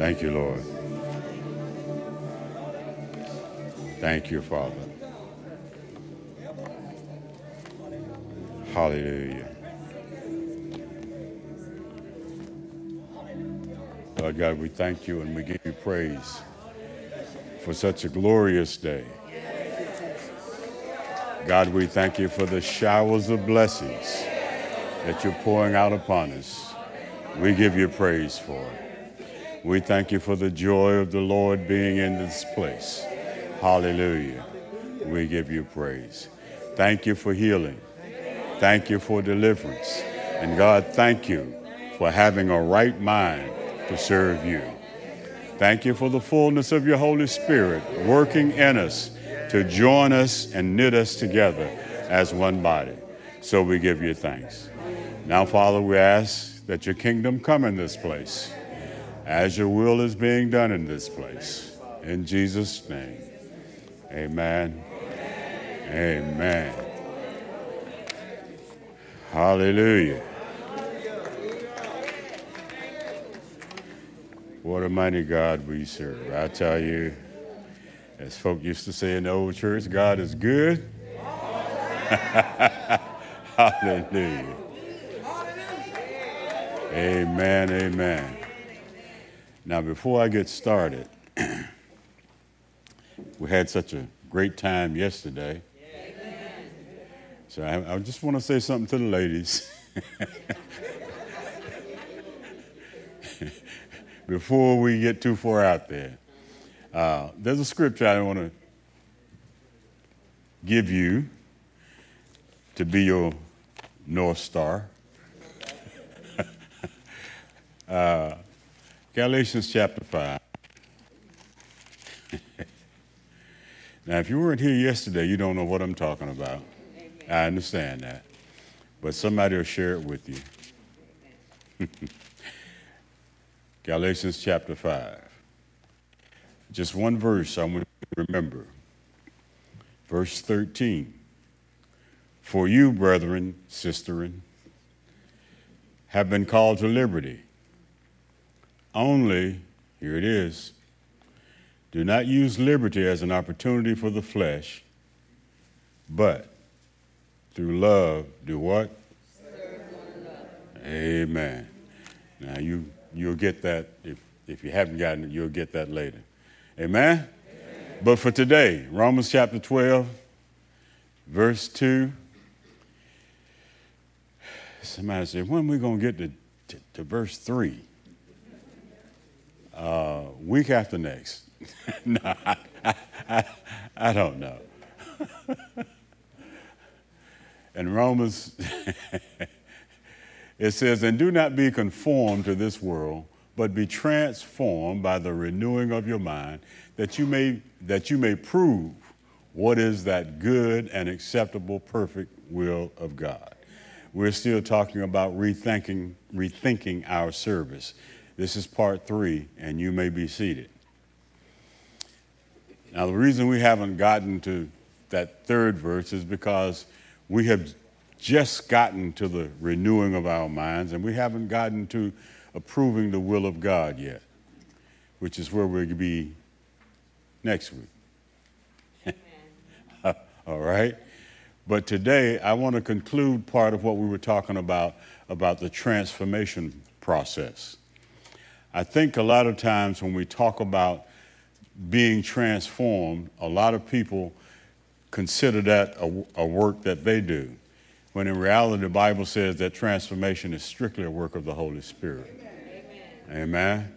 Thank you, Lord. Thank you, Father. Hallelujah. Lord God, we thank you and we give you praise for such a glorious day. God, we thank you for the showers of blessings that you're pouring out upon us. We give you praise for it. We thank you for the joy of the Lord being in this place. Hallelujah. We give you praise. Thank you for healing. Thank you for deliverance. And God, thank you for having a right mind to serve you. Thank you for the fullness of your Holy Spirit working in us to join us and knit us together as one body. So we give you thanks. Now, Father, we ask that your kingdom come in this place as your will is being done in this place. In Jesus' name. Amen. Amen. Hallelujah. What a mighty God we serve. I tell you, as folk used to say in the old church, God is good. Hallelujah. Amen, amen. Now, before I get started, we had such a great time yesterday. So I, I just want to say something to the ladies. Before we get too far out there, uh, there's a scripture I want to give you to be your North Star. uh, Galatians chapter 5. Now, if you weren't here yesterday, you don't know what I'm talking about. Amen. I understand that. But somebody will share it with you. Galatians chapter 5. Just one verse I want you to remember. Verse 13. For you, brethren, sisterin, have been called to liberty. Only, here it is, do not use liberty as an opportunity for the flesh, but through love, do what? Amen. Now you you'll get that if if you haven't gotten it, you'll get that later. Amen? Amen. But for today, Romans chapter 12, verse 2. Somebody said, when are we going to get to, to verse 3? Uh, week after next. no, I, I, I, don't know. In Romans, it says, And do not be conformed to this world, but be transformed by the renewing of your mind, that you may, that you may prove what is that good and acceptable, perfect will of God. We're still talking about rethinking, rethinking our service. This is part three, and you may be seated. Now, the reason we haven't gotten to that third verse is because we have just gotten to the renewing of our minds and we haven't gotten to approving the will of God yet, which is where to be next week. All right? But today, I want to conclude part of what we were talking about about the transformation process. I think a lot of times when we talk about being transformed, a lot of people consider that a, a, work that they do, when in reality, the Bible says that transformation is strictly a work of the Holy Spirit. Amen. Amen.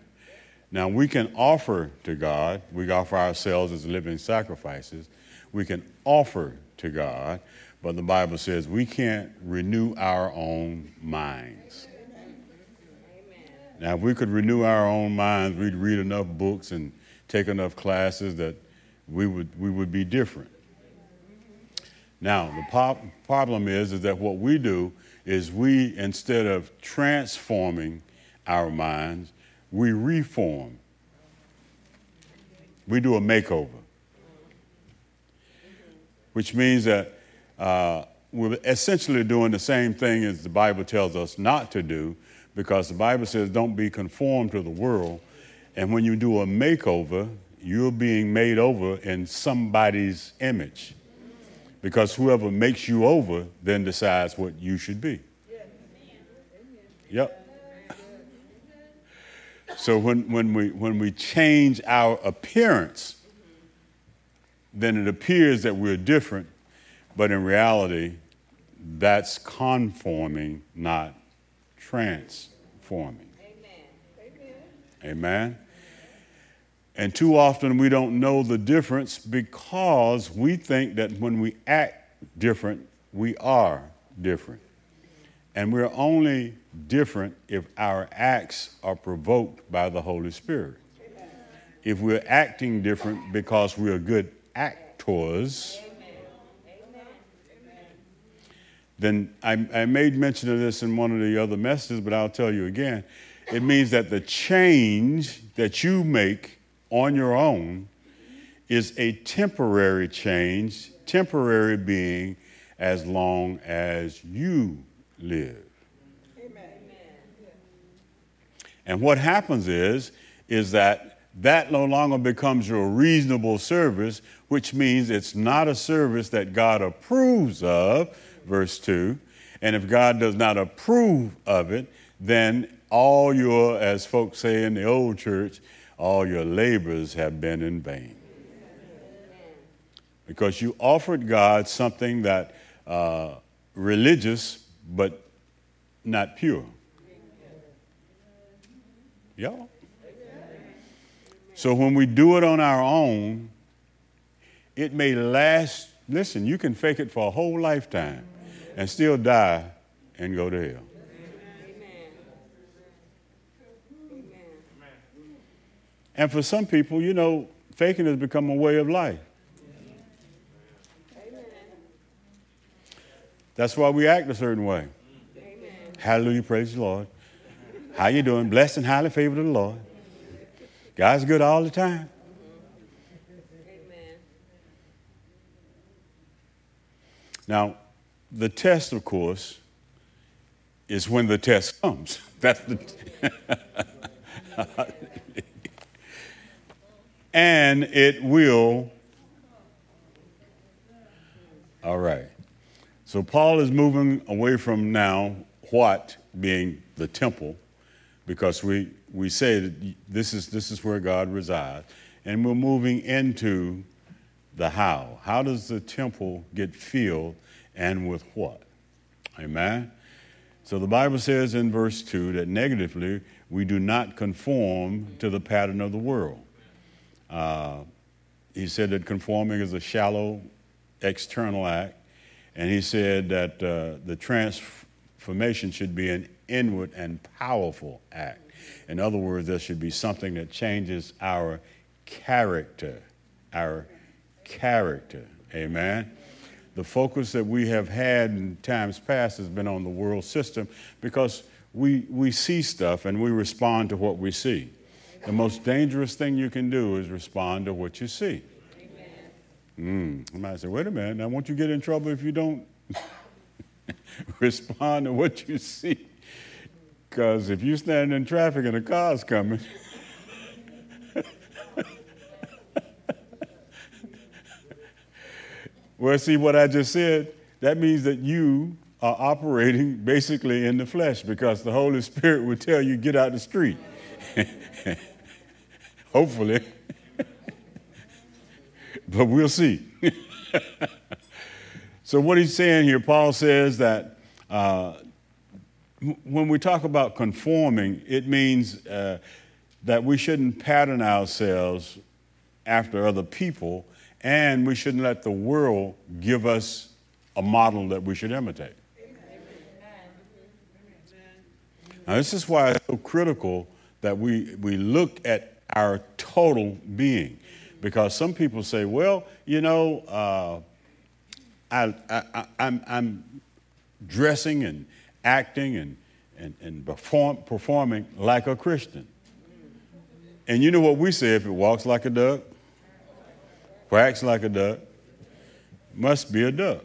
Now, we can offer to God, we offer ourselves as living sacrifices, we can offer to God, but the Bible says we can't renew our own minds. Now, if we could renew our own minds, we'd read enough books and take enough classes that we would, we would be different. Now, the pop, problem is, is that what we do is we, instead of transforming our minds, we reform. We do a makeover, which means that uh, we're essentially doing the same thing as the Bible tells us not to do, because the Bible says, don't be conformed to the world, And when you do a makeover, you're being made over in somebody's image. Because whoever makes you over then decides what you should be. Yep. So when, when, we, when we change our appearance, then it appears that we're different, but in reality, that's conforming, not transforming. Amen. Amen. And too often we don't know the difference because we think that when we act different, we are different. And we're only different if our acts are provoked by the Holy Spirit. If we're acting different because we're good actors, Amen. Then I, I made mention of this in one of the other messages, but I'll tell you again. It means that the change that you make on your own is a temporary change, temporary being as long as you live. Amen. And what happens is, is that that no longer becomes your reasonable service, which means it's not a service that God approves of, verse 2. And if God does not approve of it, then all your, as folks say in the old church, all your labors have been in vain. Because you offered God something that uh, religious but not pure. Y'all? So when we do it on our own, it may last. Listen, you can fake it for a whole lifetime and still die and go to hell. And for some people, you know, faking has become a way of life. That's why we act a certain way. Amen. Hallelujah, praise the Lord. How you doing? Blessed and highly favored of the Lord. God's good all the time. Amen. Now, the test, of course, is when the test comes. That's the and it will. All right. So Paul is moving away from now what being the temple, because we, we say that this is, this is where God resides, and we're moving into the how. How does the temple get filled and with what? Amen? So the Bible says in verse 2 that negatively, we do not conform to the pattern of the world. Uh, he said that conforming is a shallow external act, and he said that uh, the transformation should be an inward and powerful act. In other words, there should be something that changes our character, our character. Amen. The focus that we have had in times past has been on the world system because we, we see stuff and we respond to what we see. The most dangerous thing you can do is respond to what you see. Mm. I might say, wait a minute, now won't you get in trouble if you don't respond to what you see? Because if you're standing in traffic and a car's coming, well, see what I just said? That means that you are operating basically in the flesh because the Holy Spirit would tell you, get out the street. Hopefully. but we'll see. so, what he's saying here, Paul says that uh, when we talk about conforming, it means uh, that we shouldn't pattern ourselves after other people, and we shouldn't let the world give us a model that we should imitate. Now, this is why it's so critical that we, we look at our total being. Because some people say, well, you know, uh, I, I, I'm, I'm dressing and acting and, and, and perform, performing like a Christian. And you know what we say if it walks like a duck, quacks like a duck, must be a duck.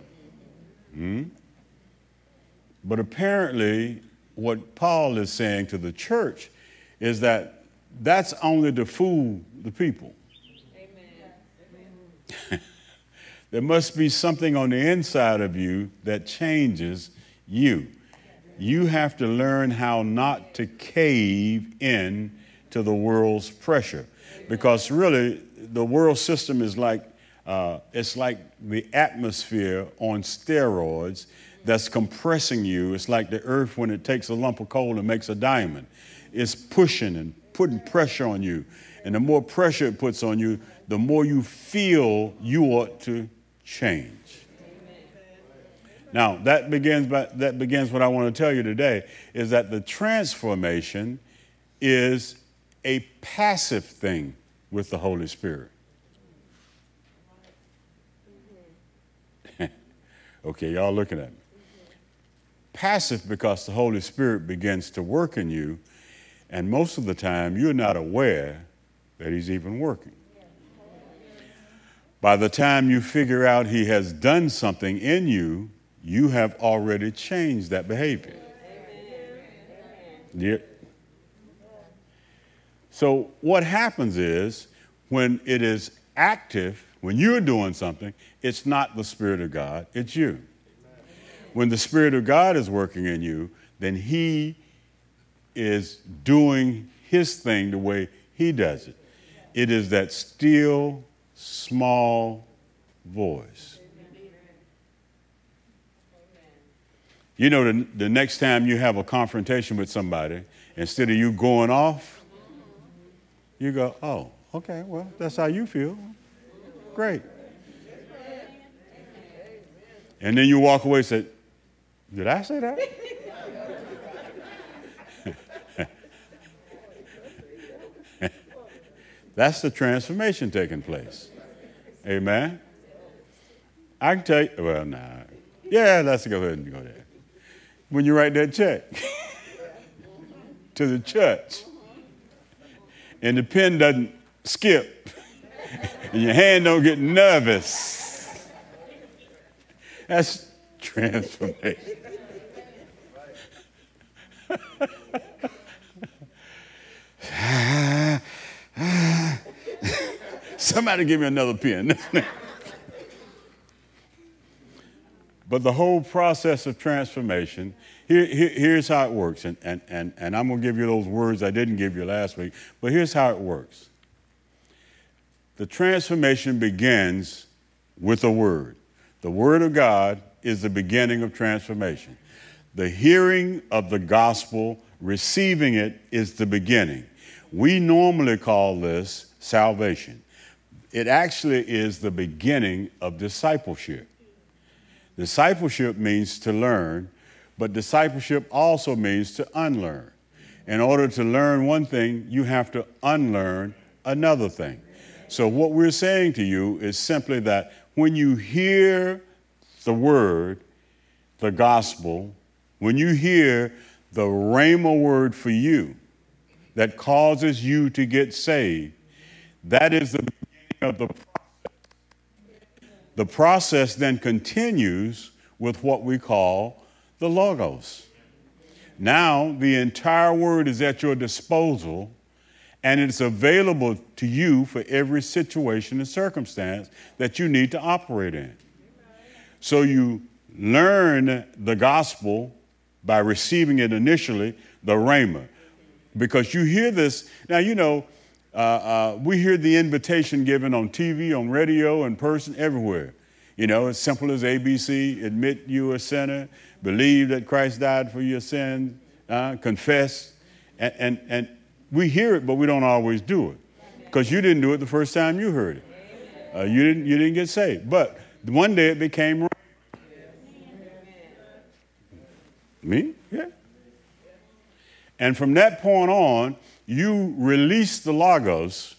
Hmm? But apparently, what Paul is saying to the church is that that's only to fool the people. Amen. there must be something on the inside of you that changes you. You have to learn how not to cave in to the world's pressure. Because really, the world system is like uh, it's like the atmosphere on steroids that's compressing you. It's like the earth when it takes a lump of coal and makes a diamond. It's pushing and putting pressure on you. And the more pressure it puts on you, the more you feel you ought to change. Now, that begins, by, that begins what I want to tell you today is that the transformation is a passive thing with the Holy Spirit. okay, y'all looking at me. Passive because the Holy Spirit begins to work in you, and most of the time you're not aware that He's even working. By the time you figure out He has done something in you, you have already changed that behavior. Yeah. So, what happens is when it is active, when you're doing something, it's not the Spirit of God, it's you. When the Spirit of God is working in you, then He is doing His thing the way He does it. It is that still, small voice. You know, the, the next time you have a confrontation with somebody, instead of you going off, you go, oh, okay, well, that's how you feel. Great. And then you walk away and say, Did I say that? That's the transformation taking place. Amen. I can tell you, well, nah. Yeah, let's go ahead and go there when you write that check to the church. And the pen doesn't skip, and your hand don't get nervous. That's transformation. Somebody give me another pen. But the whole process of transformation, here, here, here's how it works. And, and, and, and I'm going to give you those words I didn't give you last week, but here's how it works. The transformation begins with a word. The word of God is the beginning of transformation. The hearing of the gospel, receiving it, is the beginning. We normally call this salvation. It actually is the beginning of discipleship. Discipleship means to learn, but discipleship also means to unlearn. In order to learn one thing, you have to unlearn another thing. So, what we're saying to you is simply that when you hear the word, the gospel, when you hear the Rhema word for you that causes you to get saved, that is the beginning of the the process then continues with what we call the Logos. Now, the entire word is at your disposal and it's available to you for every situation and circumstance that you need to operate in. So you learn the gospel by receiving it initially, the Rhema. Because you hear this, now you know, uh, uh, we hear the invitation given on TV, on radio, in person, everywhere. You know, as simple as ABC admit you are a sinner, believe that Christ died for your sins, uh, confess. And, and, and we hear it, but we don't always do it because you didn't do it the first time you heard it. Uh, you, didn't, you didn't get saved. But one day it became right. Me? Yeah. And from that point on, you release the Logos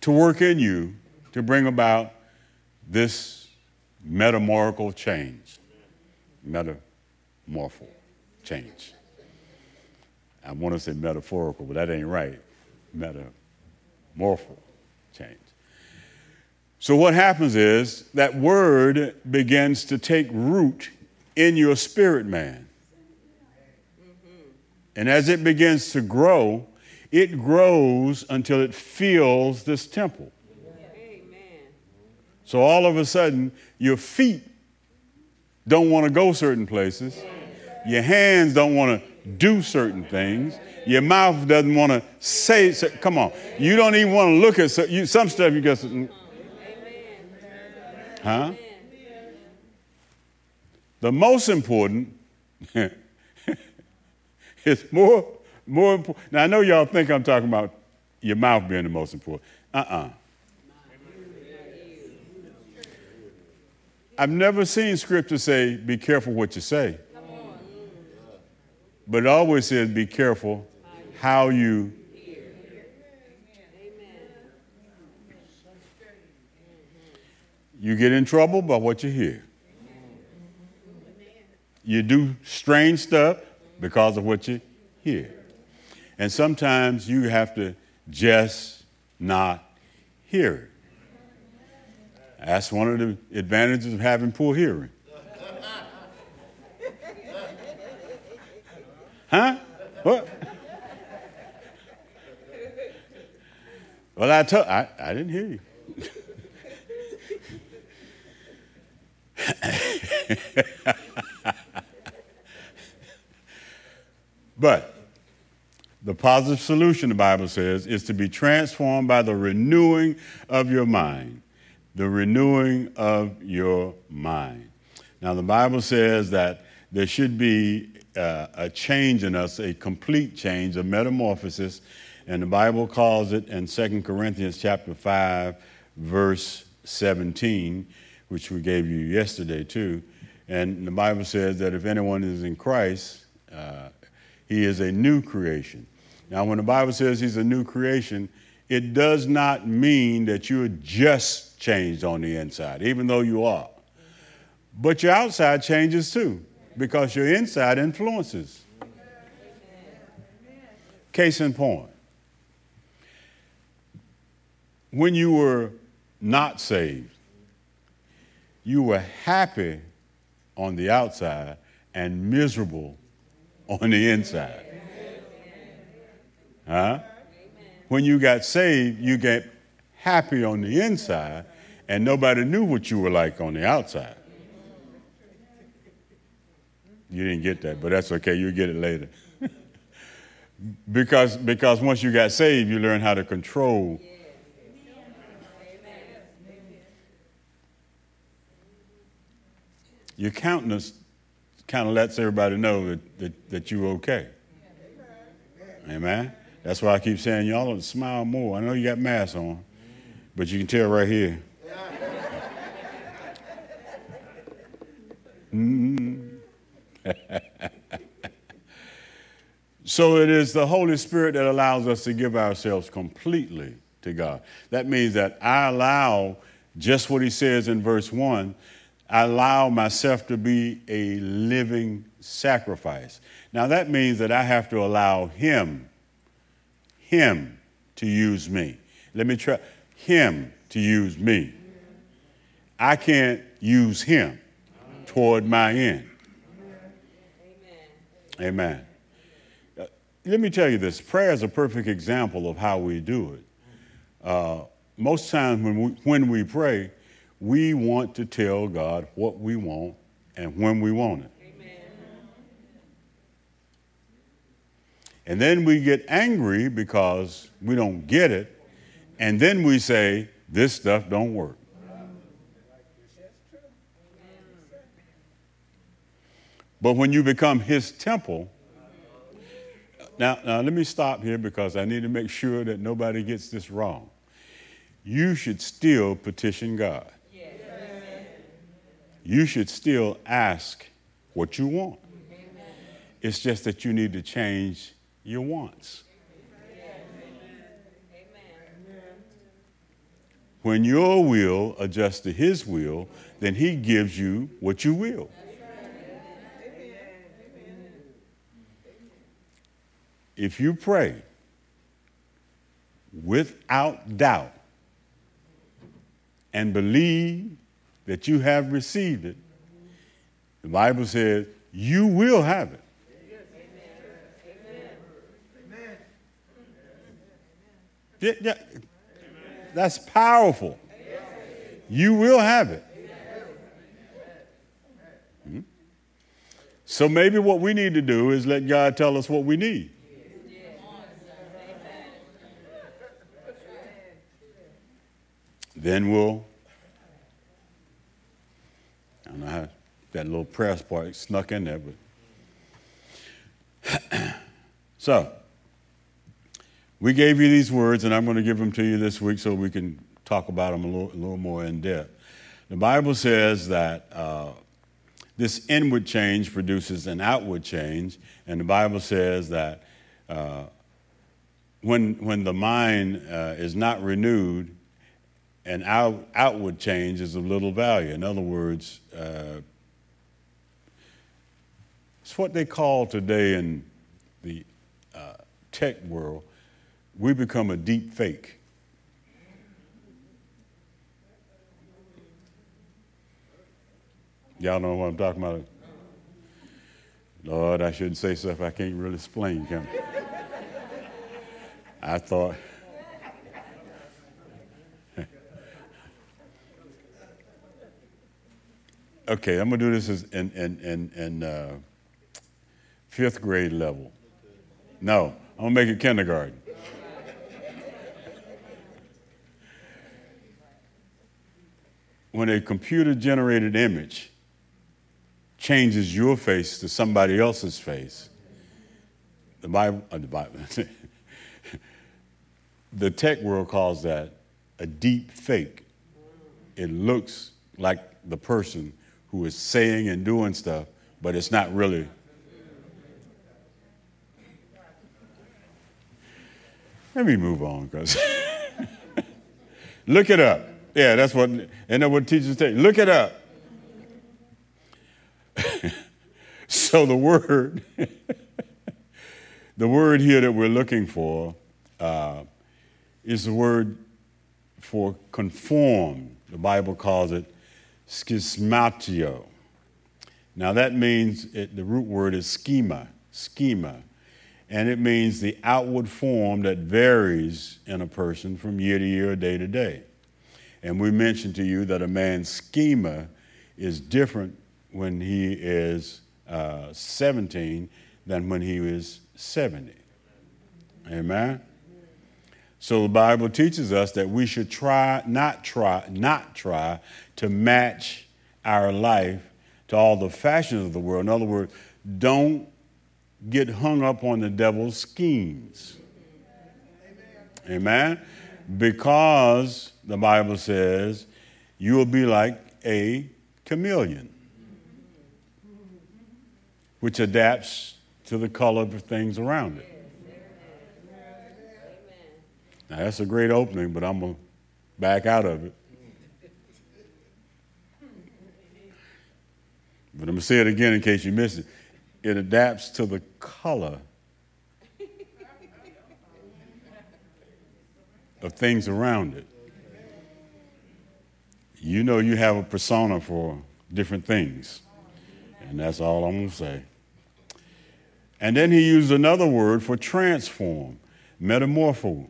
to work in you to bring about this metamorphical change. Metamorphical change. I want to say metaphorical, but that ain't right. Metamorphical change. So, what happens is that word begins to take root in your spirit man. And as it begins to grow, it grows until it fills this temple. So all of a sudden, your feet don't want to go certain places. Your hands don't want to do certain things. Your mouth doesn't want to say, say, come on. You don't even want to look at so, you, some stuff you just, mm. huh? The most important is more, more important. Now, I know y'all think I'm talking about your mouth being the most important. Uh uh-uh. uh I've never seen scripture say, be careful what you say. But it always says, be careful how you You get in trouble by what you hear. You do strange stuff because of what you hear. And sometimes you have to just not hear it. That's one of the advantages of having poor hearing. Huh? What? Well, I, told, I, I didn't hear you. but the positive solution, the Bible says, is to be transformed by the renewing of your mind the renewing of your mind. Now, the Bible says that there should be uh, a change in us, a complete change, a metamorphosis, and the Bible calls it in 2 Corinthians chapter 5, verse 17, which we gave you yesterday too. And the Bible says that if anyone is in Christ, uh, he is a new creation. Now, when the Bible says he's a new creation, it does not mean that you're just changed on the inside, even though you are. But your outside changes too, because your inside influences. Case in point, when you were not saved, you were happy on the outside and miserable on the inside. Huh? When you got saved, you get happy on the inside and nobody knew what you were like on the outside. You didn't get that, but that's okay. You'll get it later. because, because once you got saved, you learn how to control. Your countenance kind of lets everybody know that, that, that you're okay. Amen. That's why I keep saying, y'all don't smile more. I know you got masks on, but you can tell right here. Mm-hmm. so it is the Holy Spirit that allows us to give ourselves completely to God. That means that I allow just what he says in verse 1 I allow myself to be a living sacrifice. Now that means that I have to allow him, him to use me. Let me try, him to use me. I can't use him toward my end. Amen. Amen. Uh, let me tell you this prayer is a perfect example of how we do it. Uh, most times when we, when we pray, we want to tell God what we want and when we want it. Amen. And then we get angry because we don't get it, and then we say, This stuff don't work. But when you become his temple, now, now let me stop here because I need to make sure that nobody gets this wrong. You should still petition God. You should still ask what you want. Amen. It's just that you need to change your wants. When your will adjusts to his will, then he gives you what you will. if you pray without doubt and believe that you have received it, the Bible says you will have it. That's powerful. You will have it. Hmm? So maybe what we need to do is let God tell us what we need. Then we'll, I that little prayer part snuck in there, but. so, we gave you these words, and I'm going to give them to you this week so we can talk about them a little, a little more in depth. The Bible says that uh, this inward change produces an outward change, and the Bible says that uh, when, when the mind uh, is not renewed, an out, outward change is of little value. In other words, uh, it's what they call today in the uh, tech world, we become a deep fake. Y'all know what I'm talking about? Lord, I shouldn't say stuff I can't really explain, can I? I thought. Okay, I'm going to do this in, in, in, in uh, fifth grade level. No, I'm going to make it kindergarten. when a computer generated image changes your face to somebody else's face. The Bible, uh, the Bible, the tech world calls that a deep fake. It looks like the person who is saying and doing stuff, but it's not really. Let me move on, because look it up. Yeah, that's what, and that's what teachers say. Look it up. so the word, the word here that we're looking for uh, is the word for conform. The Bible calls it schismatio. Now that means it, the root word is schema, schema, and it means the outward form that varies in a person from year to year, day to day. And we mentioned to you that a man's schema is different when he is uh, 17 than when he is 70. Amen? So the Bible teaches us that we should try, not try, not try to match our life to all the fashions of the world. In other words, don't get hung up on the devil's schemes. Amen? Because the Bible says you will be like a chameleon which adapts to the color of things around it. Now, that's a great opening, but I'm going to back out of it. But I'm going to say it again in case you missed it. It adapts to the color of things around it. You know you have a persona for different things. And that's all I'm going to say. And then he used another word for transform, metamorpho.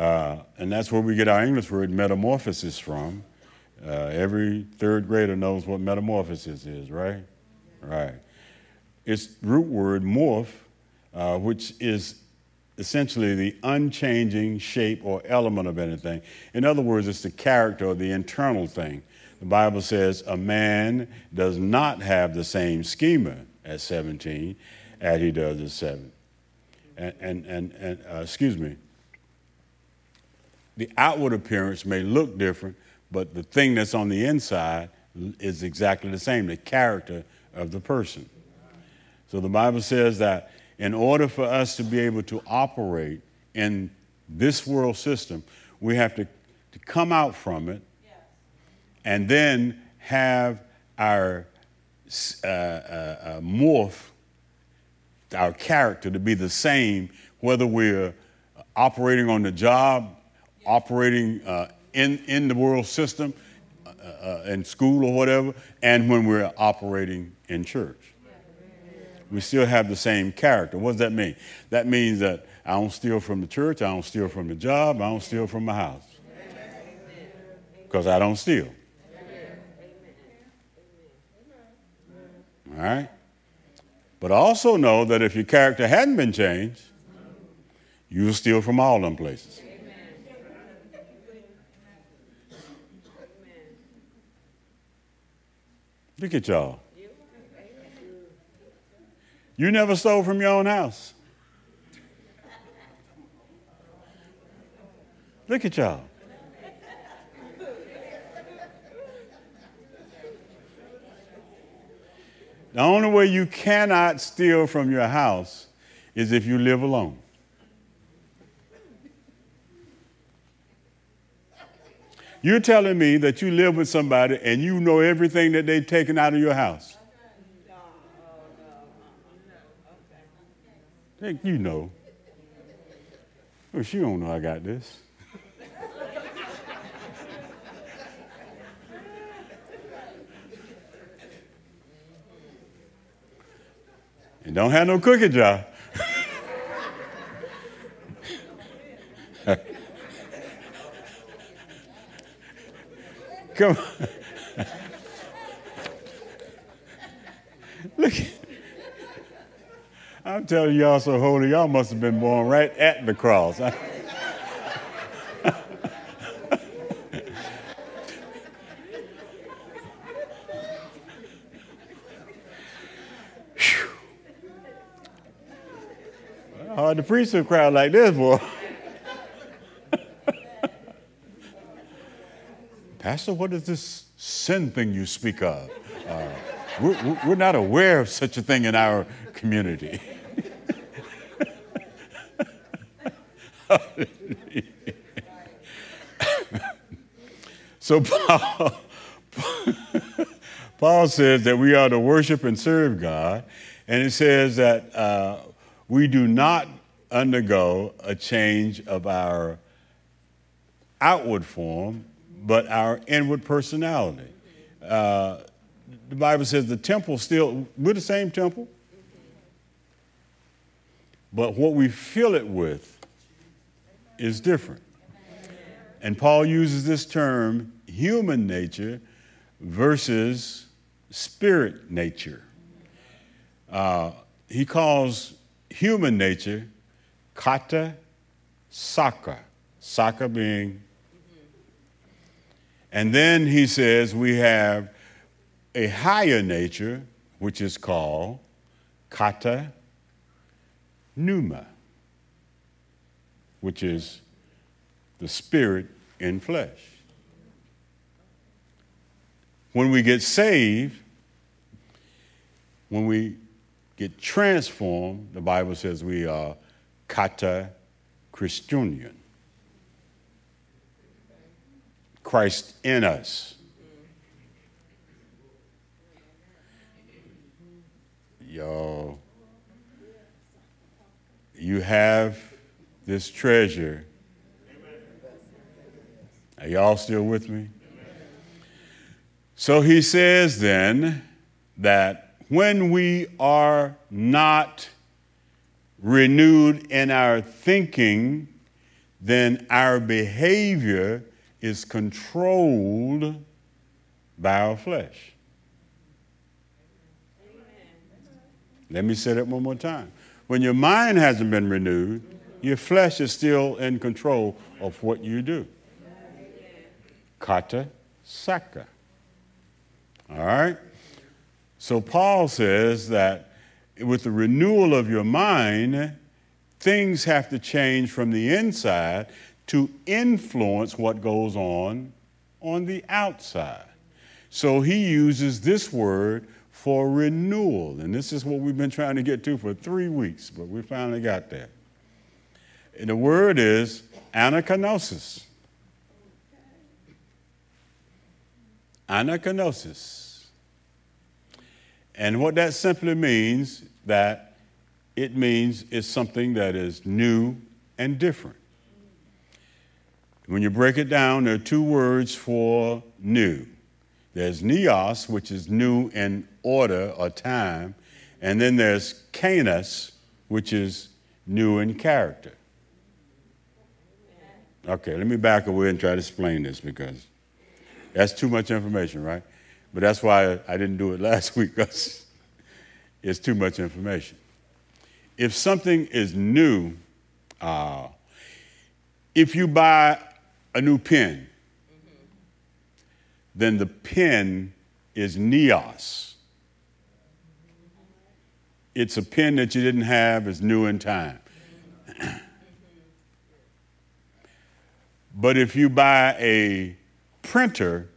Uh, and that's where we get our English word metamorphosis from. Uh, every third grader knows what metamorphosis is, right? Right. It's root word morph, uh, which is essentially the unchanging shape or element of anything. In other words, it's the character or the internal thing. The Bible says a man does not have the same schema at 17 as he does at seven. And, and, and, and uh, excuse me, the outward appearance may look different, but the thing that's on the inside is exactly the same the character of the person. So the Bible says that in order for us to be able to operate in this world system, we have to, to come out from it and then have our uh, uh, uh, morph our character to be the same, whether we're operating on the job, operating uh, in, in the world system, uh, uh, in school or whatever, and when we're operating in church. We still have the same character. What does that mean? That means that I don't steal from the church, I don't steal from the job, I don't steal from my house. Because I don't steal. All right? But also know that if your character hadn't been changed, you'll steal from all them places. Look at y'all. You never stole from your own house. Look at y'all. The only way you cannot steal from your house is if you live alone. You're telling me that you live with somebody and you know everything that they've taken out of your house. Think you know. Well, she don't know I got this. and don't have no cookie jar. Come on. Look. I'm telling y'all so holy, y'all must have been born right at the cross. Hard to preach to a crowd like this, boy. Pastor, what is this sin thing you speak of? Uh, we're, we're not aware of such a thing in our community. so Paul, Paul says that we are to worship and serve God, and it says that uh, we do not undergo a change of our outward form, but our inward personality. Uh, the Bible says the temple still, we're the same temple, but what we fill it with is different. And Paul uses this term, human nature versus spirit nature. Uh, he calls human nature kata saka, saka being and then he says we have a higher nature, which is called kata pneuma, which is the spirit in flesh. When we get saved, when we get transformed, the Bible says we are kata Christian. Christ in us. Y'all, you have this treasure. Are y'all still with me? So he says then that when we are not renewed in our thinking, then our behavior is controlled by our flesh. Let me say that one more time. When your mind hasn't been renewed, your flesh is still in control of what you do. Kata saka. All right? So Paul says that with the renewal of your mind, things have to change from the inside to influence what goes on on the outside. So he uses this word for renewal. And this is what we've been trying to get to for three weeks, but we finally got there. And the word is anakainosis. Anakainosis. And what that simply means that it means it's something that is new and different. When you break it down, there are two words for new. There's neos, which is new in order or time, And then there's kainos, which is new in character. Okay, let me back away and try to explain this because that's too much information, right? But that's why I didn't do it last week because it's too much information. If something is new, uh, if you buy a new pen, then the pen is Neos. It's a pen that you didn't have, it's new in time. but if you buy a printer,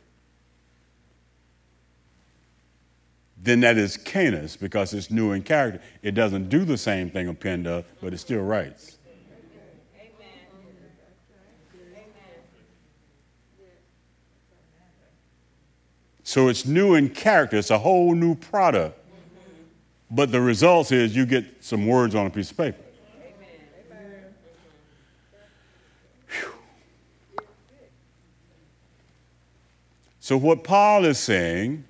then that is kainos because it's new in character. It doesn't do the same thing a pen does, but it still writes. So it's new in character. It's a whole new product. But the result is you get some words on a piece of paper. So, what Paul is saying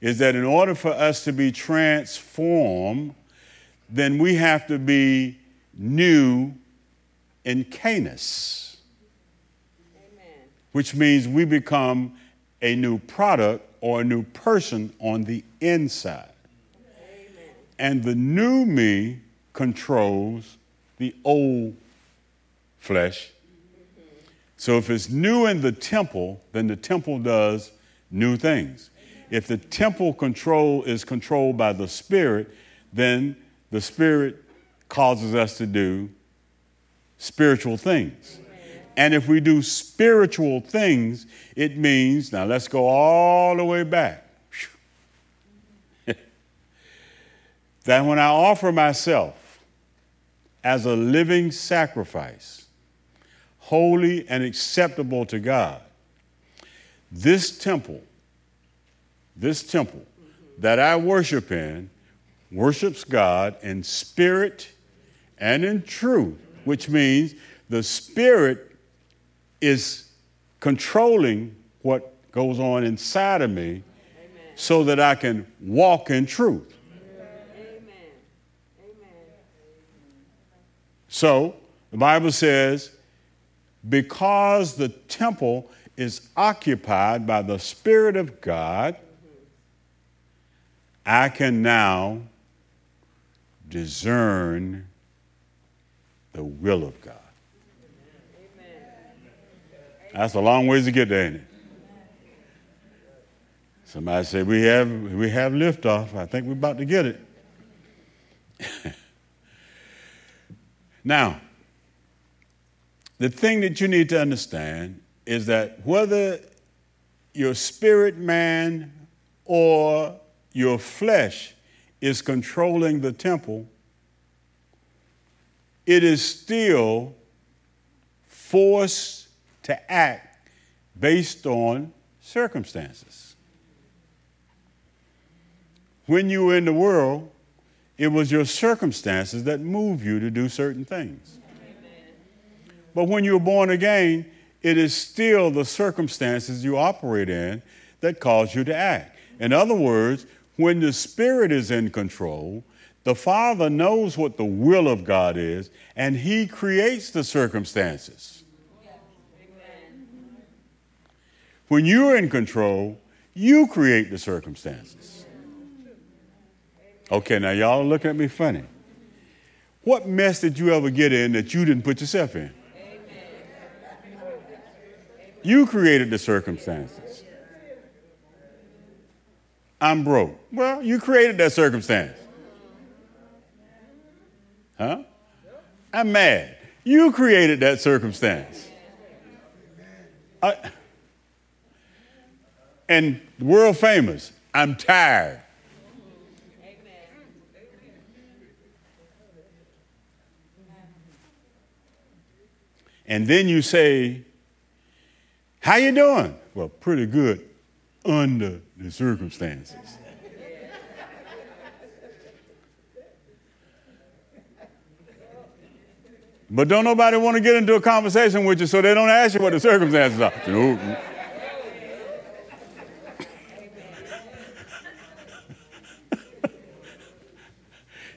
is that in order for us to be transformed, then we have to be new in kainos, which means we become a new product or a new person on the inside. And the new me controls the old flesh. So if it's new in the temple, then the temple does new things. If the temple control is controlled by the Spirit, then the Spirit causes us to do spiritual things. And if we do spiritual things, it means, now let's go all the way back. that when I offer myself as a living sacrifice, holy and acceptable to God, this temple, this temple that I worship in, worships God in spirit and in truth, which means the spirit is controlling what goes on inside of me Amen. so that I can walk in truth. Amen. So the Bible says, because the temple is occupied by the Spirit of God, I can now discern the will of God. That's a long ways to get there, ain't it? Somebody said we have we have liftoff. I think we're about to get it. now, the thing that you need to understand is that whether your spirit man or your flesh is controlling the temple, it is still forced to act based on circumstances. When you were in the world, it was your circumstances that move you to do certain things. But when you're born again, it is still the circumstances you operate in that cause you to act. In other words, when the Spirit is in control, the Father knows what the will of God is, and He creates the circumstances. When you're in control, you create the circumstances. Okay, now y'all are looking at me funny. What mess did you ever get in that you didn't put yourself in? You created the circumstances. I'm broke. Well, you created that circumstance. Huh? I'm mad. You created that circumstance. I, and world famous. I'm tired. And then you say, "How you doing?" Well, pretty good under the circumstances. But don't nobody want to get into a conversation with you so they don't ask you what the circumstances are.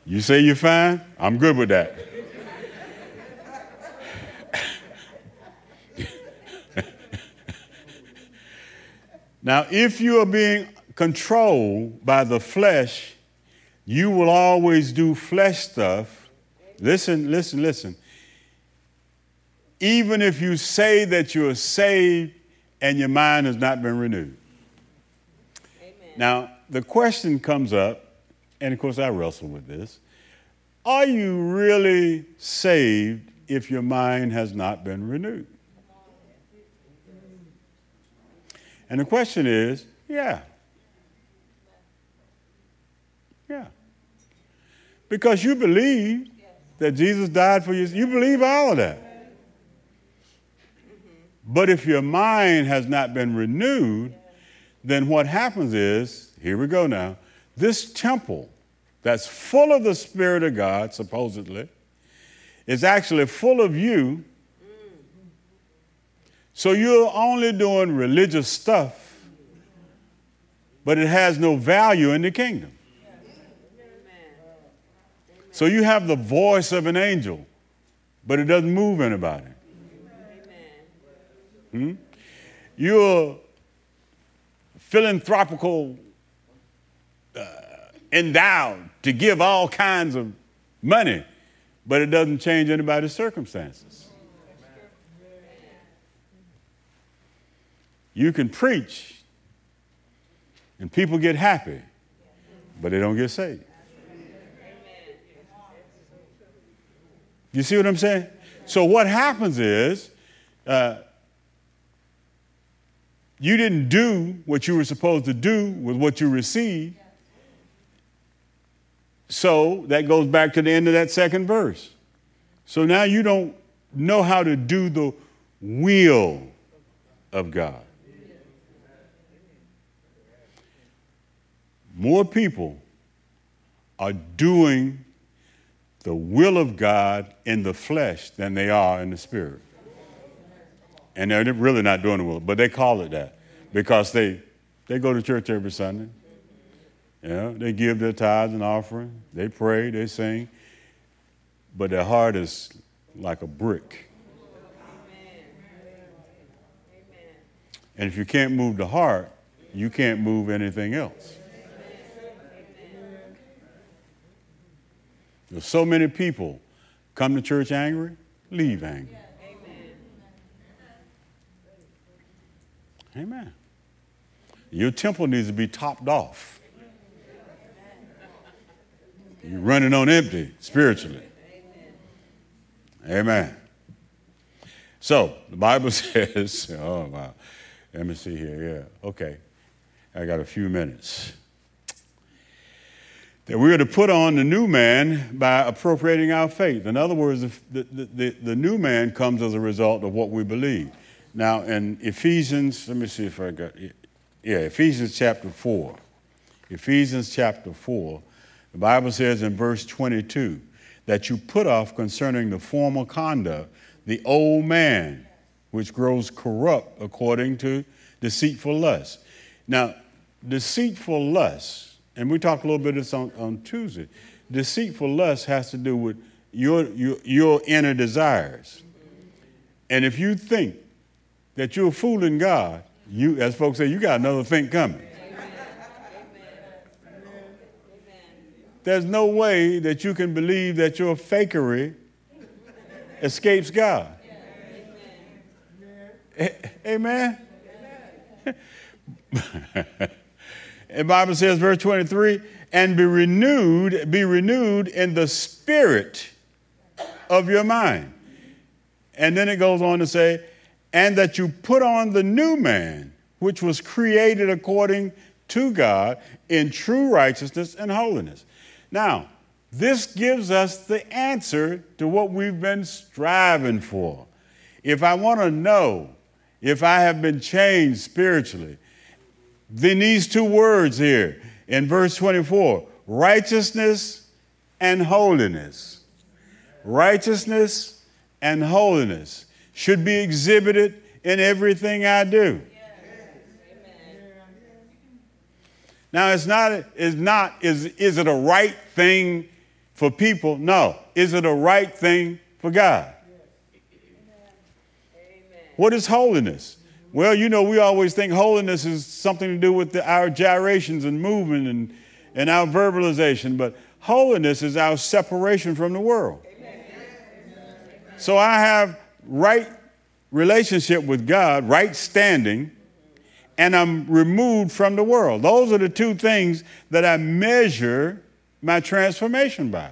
You say you're fine? I'm good with that. now, if you are being controlled by the flesh, you will always do flesh stuff. Listen, listen, listen. Even if you say that you're saved and your mind has not been renewed. Amen. Now, the question comes up, and of course I wrestle with this Are you really saved if your mind has not been renewed? And the question is, yeah. Yeah. Because you believe that Jesus died for you. You believe all of that. But if your mind has not been renewed, then what happens is, here we go now, this temple that's full of the Spirit of God, supposedly, is actually full of you. So you're only doing religious stuff, but it has no value in the kingdom. So you have the voice of an angel, but it doesn't move anybody. Hmm? You're philanthropical endowed to give all kinds of money, but it doesn't change anybody's circumstances. You can preach and people get happy, but they don't get saved. You see what I'm saying? So what happens is uh, you didn't do what you were supposed to do with what you received. So that goes back to the end of that second verse. So now you don't know how to do the will of God. More people are doing the will of God in the flesh than they are in the spirit. And they're really not doing the will, but they call it that because they, they go to church every Sunday. Know, they give their tithes and offering, they pray, they sing, but their heart is like a brick. And if you can't move the heart, you can't move anything else. There's so many people come to church angry, leave angry. Amen. Amen. Your temple needs to be topped off. You're running on empty spiritually. Amen. So the Bible says, oh wow. Let me see here. Yeah. Okay. I got a few minutes that we are to put on the new man by appropriating our faith. In other words, the, the, the, the, new man comes as a result of what we believe. Now, in Ephesians, let me see if I got. Yeah, Ephesians chapter 4. Ephesians chapter 4, the Bible says in verse 22 that you put off concerning the former conduct the old man, which grows corrupt according to deceitful lust. Now, deceitful lust and we talked a little bit of this on, on Tuesday. Deceitful lust has to do with your, your, your inner desires. And if you think that you're fooling God, you, as folks say, you got another thing coming. There's no way that you can believe that your fakery escapes God. Amen. The Bible says, verse 23, and be renewed, be renewed in the spirit of your mind. And then it goes on to say, and that you put on the new man, which was created according to God in true righteousness and holiness. Now, this gives us the answer to what we've been striving for. If I want to know if I have been changed spiritually, then these two words here in verse 24 righteousness and holiness. Righteousness and holiness should be exhibited in everything I do. Now, it's not, it's not is, is it a right thing for people? No. Is it a right thing for God? What is holiness? Well, you know, we always think holiness is something to do with the, our gyrations and movement and, and our verbalization, but holiness is our separation from the world. So I have right relationship with God, right standing, and I'm removed from the world. Those are the two things that I measure my transformation by.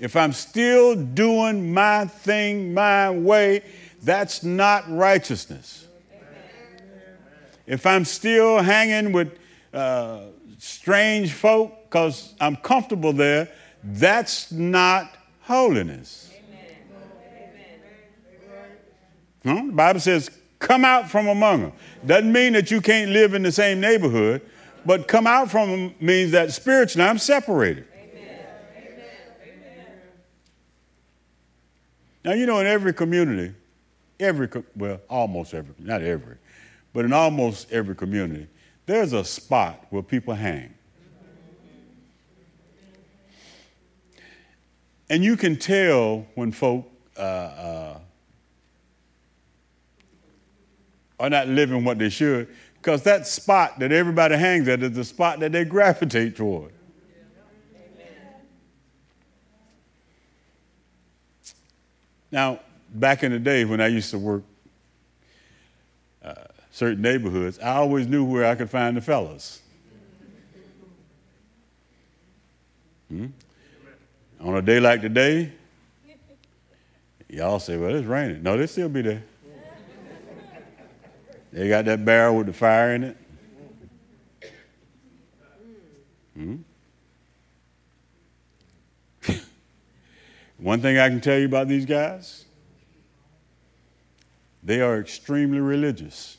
If I'm still doing my thing my way, that's not righteousness. If I'm still hanging with uh, strange folk because I'm comfortable there, that's not holiness. Huh? The Bible says, come out from among them. Doesn't mean that you can't live in the same neighborhood, but come out from them means that spiritually I'm separated. Now, you know, in every community, every, well, almost every, not every, but in almost every community, there's a spot where people hang. And you can tell when folk uh, uh, are not living what they should, because that spot that everybody hangs at is the spot that they gravitate toward. Now, back in the day when I used to work uh, certain neighborhoods, I always knew where I could find the fellas. Hmm? On a day like today, y'all say, well, it's raining. No, they still be there. They got that barrel with the fire in it. Hmm? One thing I can tell you about these guys they are extremely religious.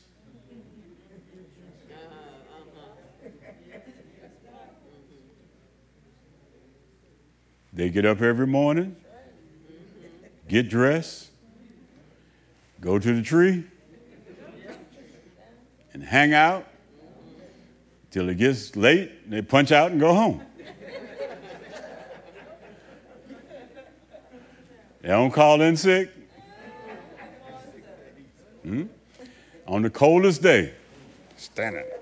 They get up every morning, get dressed, go to the tree, and hang out till it gets late. They punch out and go home. They don't call in sick. Hmm? On the coldest day, standing.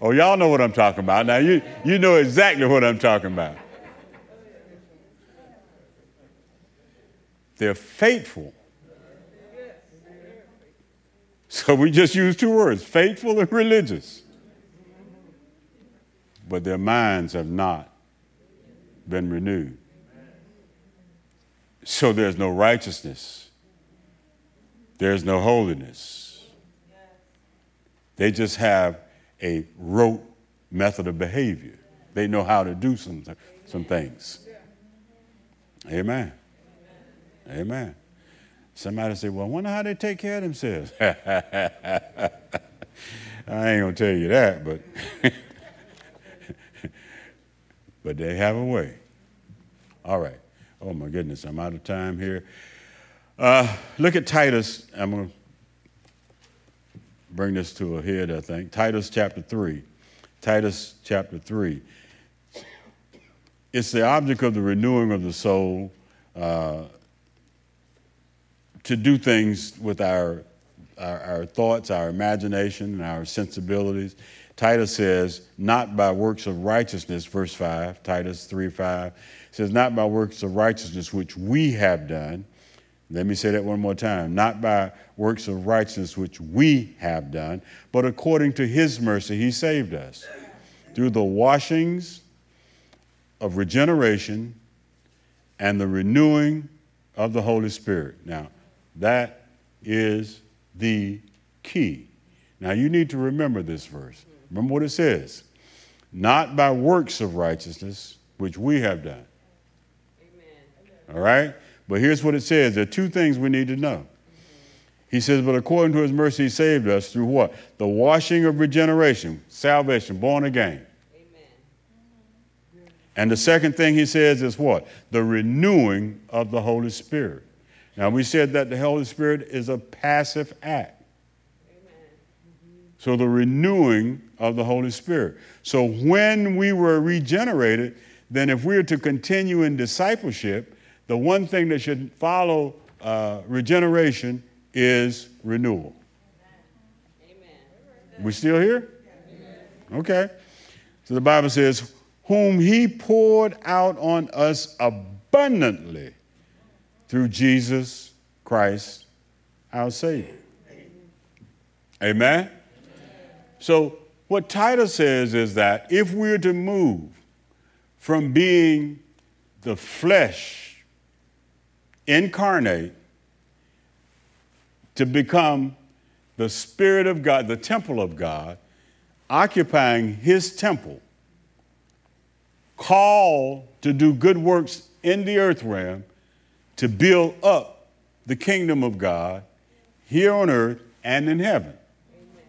Oh, y'all know what I'm talking about. Now, you, you know exactly what I'm talking about. They're faithful. So we just use two words faithful and religious. But their minds have not been renewed. So there's no righteousness, there's no holiness. They just have a rote method of behavior. They know how to do some, some things. Amen. Amen. Somebody say, Well, I wonder how they take care of themselves. I ain't going to tell you that, but, but they have a way. All right. Oh my goodness, I'm out of time here. Uh, look at Titus. I'm going to bring this to a head, I think. Titus chapter 3. Titus chapter 3. It's the object of the renewing of the soul uh, to do things with our, our, our thoughts, our imagination, and our sensibilities. Titus says, not by works of righteousness, verse 5, Titus 3 5 says, Not by works of righteousness which we have done. Let me say that one more time. Not by works of righteousness which we have done, but according to his mercy, he saved us through the washings of regeneration and the renewing of the Holy Spirit. Now, that is the key. Now, you need to remember this verse. Remember what it says not by works of righteousness which we have done, Amen. all right? But here's what it says there are two things we need to know. He says, But according to his mercy, he saved us through what? The washing of regeneration, salvation, born again. Amen. And the second thing he says is what? The renewing of the Holy Spirit. Now, we said that the Holy Spirit is a passive act. Amen. So, the renewing of the Holy Spirit. So when we were regenerated, then if we're to continue in discipleship, the one thing that should follow uh, regeneration is renewal. Amen. We still here? Okay. So the Bible says, whom he poured out on us abundantly through Jesus Christ our Savior. Amen? Amen? So, what Titus says is that if we're to move from being the flesh incarnate to become the Spirit of God, the temple of God, occupying His temple, called to do good works in the earth realm to build up the kingdom of God here on earth and in heaven. Amen.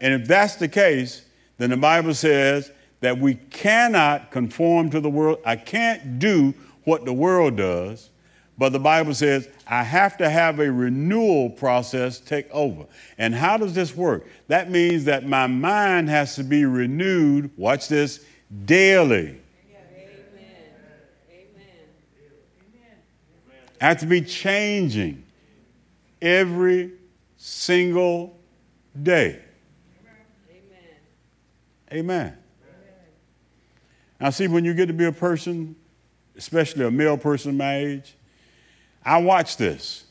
And if that's the case, then the Bible says that we cannot conform to the world. I can't do what the world does, but the Bible says I have to have a renewal process take over. And how does this work? That means that my mind has to be renewed, watch this, daily. I have to be changing every single day. Amen. Amen. Now, see, when you get to be a person, especially a male person my age, I watch this.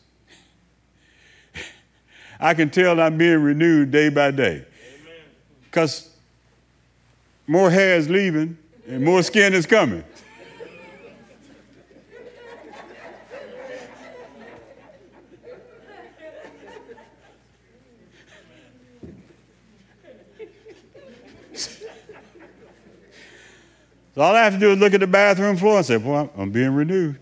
I can tell I'm being renewed day by day. Because more hair is leaving and more skin is coming. So all I have to do is look at the bathroom floor and say, Well, I'm being renewed.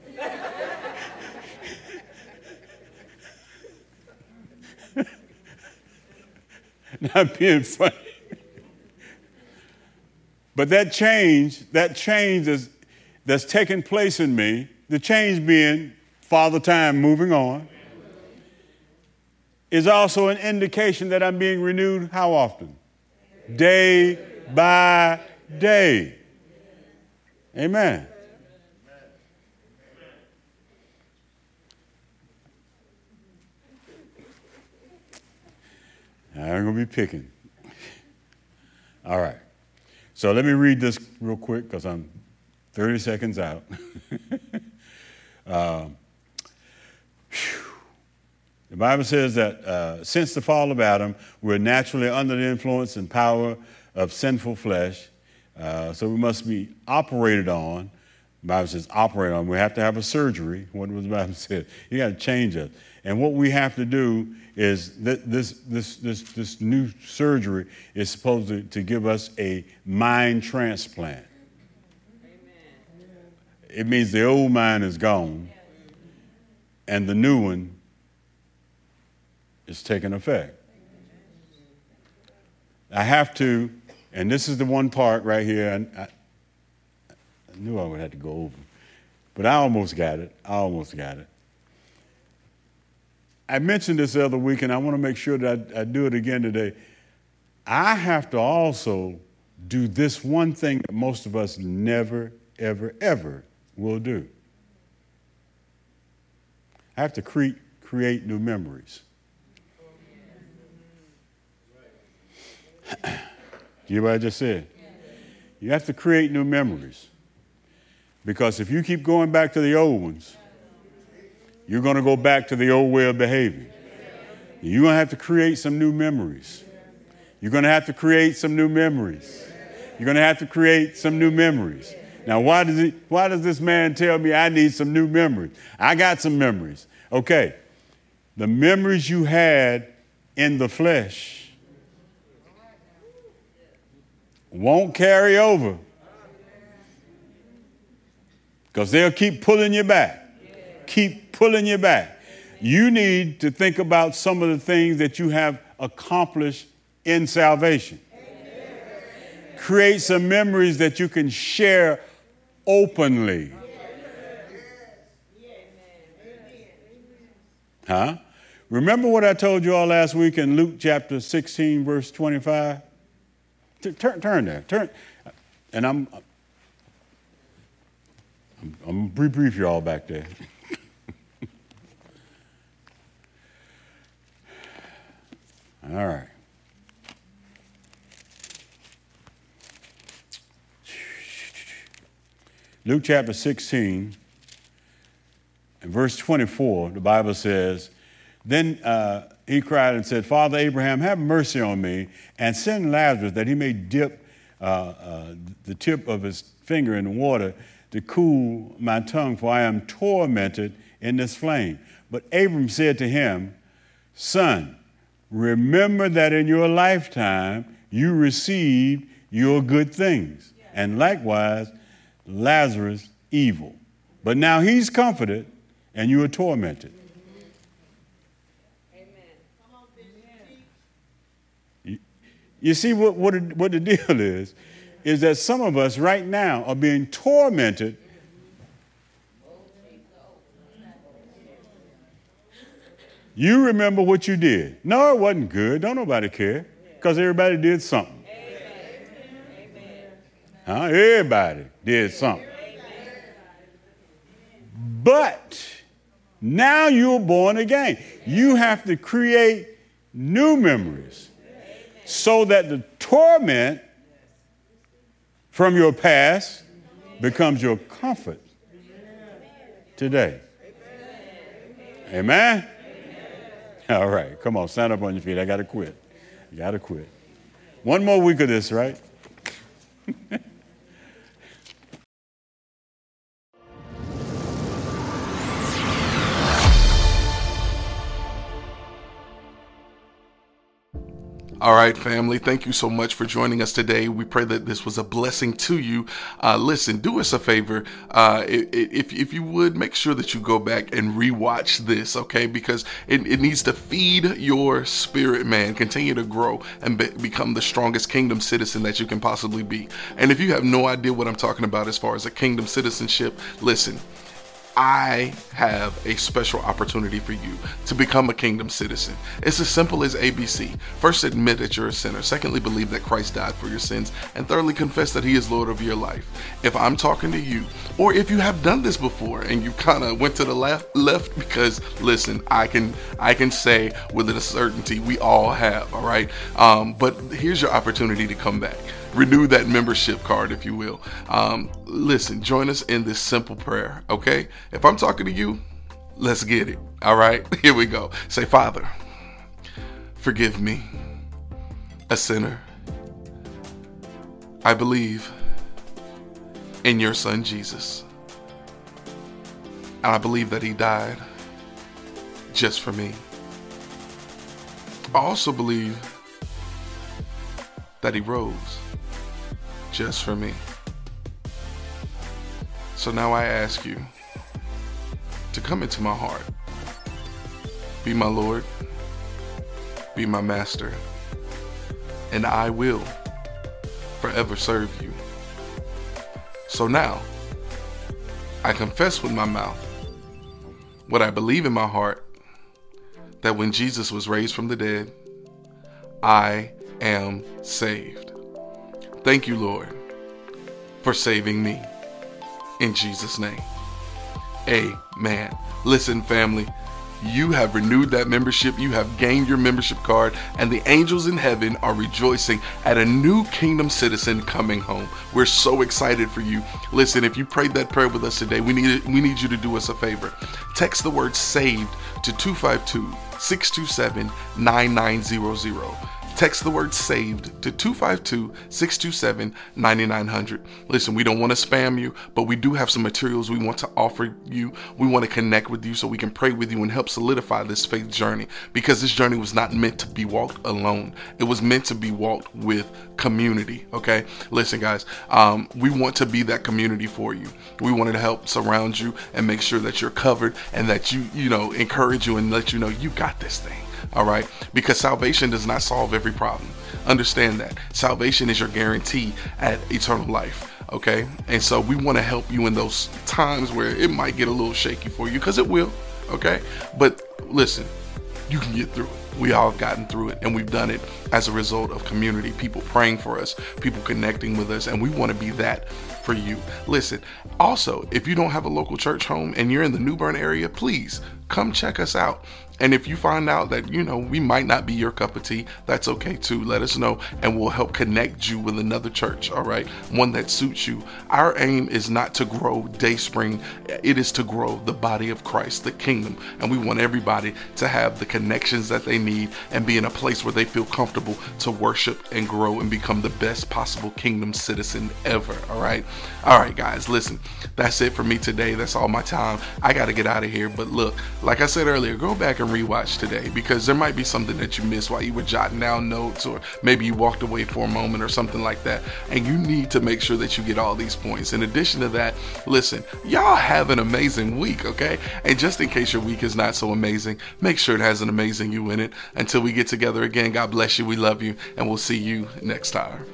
Not being funny. but that change, that change is, that's taking place in me, the change being Father Time moving on, is also an indication that I'm being renewed how often? Day by day. Amen. I'm going to be picking. All right. So let me read this real quick because I'm 30 seconds out. um, the Bible says that uh, since the fall of Adam, we're naturally under the influence and power of sinful flesh. Uh, so we must be operated on. The Bible says operate on. We have to have a surgery. What was the Bible said? You got to change us. And what we have to do is th- this, this, this, this new surgery is supposed to, to give us a mind transplant. Amen. It means the old mind is gone and the new one is taking effect. I have to and this is the one part right here. And I, I knew I would have to go over, but I almost got it. I almost got it. I mentioned this the other week, and I want to make sure that I, I do it again today. I have to also do this one thing that most of us never, ever, ever will do. I have to create, create new memories. Oh, You hear what I just said? You have to create new memories. Because if you keep going back to the old ones, you're going to go back to the old way of behaving. You're going to have to create some new memories. You're going to have to create some new memories. You're going to have to create some new memories. Now, why does, he, why does this man tell me I need some new memories? I got some memories. Okay. The memories you had in the flesh won't carry over because they'll keep pulling you back. Keep pulling you back. You need to think about some of the things that you have accomplished in salvation. Create some memories that you can share openly. Huh? Remember what I told you all last week in Luke chapter 16, verse 25? Turn, turn there. Turn. And I'm, I'm, I'm brief, brief y'all back there. All right. Luke chapter 16 and verse 24, the Bible says, Then uh, he cried and said, Father Abraham, have mercy on me and send Lazarus that he may dip uh, uh, the tip of his finger in the water to cool my tongue, for I am tormented in this flame. But Abram said to him, Son, remember that in your lifetime you received your good things, and likewise Lazarus evil. But now he's comforted and you are tormented. You see what, what, what the deal is? Is that some of us right now are being tormented You remember what you did. No, it wasn't good. Don't nobody care because everybody did something. Huh? Everybody did something. But now you're born again. You have to create new memories so that the torment from your past becomes your comfort today. Amen? All right, come on, stand up on your feet. I got to quit. I got to quit. One more week of this, right? All right, family, thank you so much for joining us today. We pray that this was a blessing to you. Uh, listen, do us a favor. Uh, if, if you would, make sure that you go back and rewatch this, okay? Because it, it needs to feed your spirit, man. Continue to grow and be, become the strongest kingdom citizen that you can possibly be. And if you have no idea what I'm talking about as far as a kingdom citizenship, listen. I have a special opportunity for you to become a kingdom citizen. It's as simple as ABC. First, admit that you're a sinner. Secondly, believe that Christ died for your sins. And thirdly, confess that He is Lord of your life. If I'm talking to you, or if you have done this before and you kind of went to the left, left, because listen, I can I can say with a certainty we all have. All right, um, but here's your opportunity to come back renew that membership card, if you will. Um, listen, join us in this simple prayer, okay? If I'm talking to you, let's get it. All right, here we go. Say, Father, forgive me, a sinner. I believe in your son Jesus. And I believe that he died just for me. I also believe that he rose just for me. So now I ask you to come into my heart. Be my Lord, be my master, and I will forever serve you. So now, I confess with my mouth what I believe in my heart that when Jesus was raised from the dead, I am saved. Thank you, Lord, for saving me. In Jesus' name. Amen. Listen, family, you have renewed that membership, you have gained your membership card, and the angels in heaven are rejoicing at a new kingdom citizen coming home. We're so excited for you. Listen, if you prayed that prayer with us today, we need we need you to do us a favor. Text the word saved to 252 627 9900. Text the word saved to 252 627 9900. Listen, we don't want to spam you, but we do have some materials we want to offer you. We want to connect with you so we can pray with you and help solidify this faith journey because this journey was not meant to be walked alone, it was meant to be walked with community. Okay, listen, guys, um, we want to be that community for you. We wanted to help surround you and make sure that you're covered and that you, you know, encourage you and let you know you got this thing all right? Because salvation does not solve every problem. Understand that. Salvation is your guarantee at eternal life, okay? And so we want to help you in those times where it might get a little shaky for you, because it will, okay? But listen, you can get through it We all have gotten through it, and we've done it as a result of community, people praying for us, people connecting with us, and we want to be that for you. Listen, also, if you don't have a local church home and you're in the New Bern area, please come check us out. And if you find out that, you know, we might not be your cup of tea, that's okay too. Let us know and we'll help connect you with another church, all right? One that suits you. Our aim is not to grow Dayspring, it is to grow the body of Christ, the kingdom. And we want everybody to have the connections that they need and be in a place where they feel comfortable to worship and grow and become the best possible kingdom citizen ever, all right? All right, guys, listen, that's it for me today. That's all my time. I got to get out of here. But look, like I said earlier, go back and rewatch today because there might be something that you missed while you were jotting down notes or maybe you walked away for a moment or something like that. And you need to make sure that you get all these points. In addition to that, listen, y'all have an amazing week, okay? And just in case your week is not so amazing, make sure it has an amazing you in it. Until we get together again, God bless you. We love you. And we'll see you next time.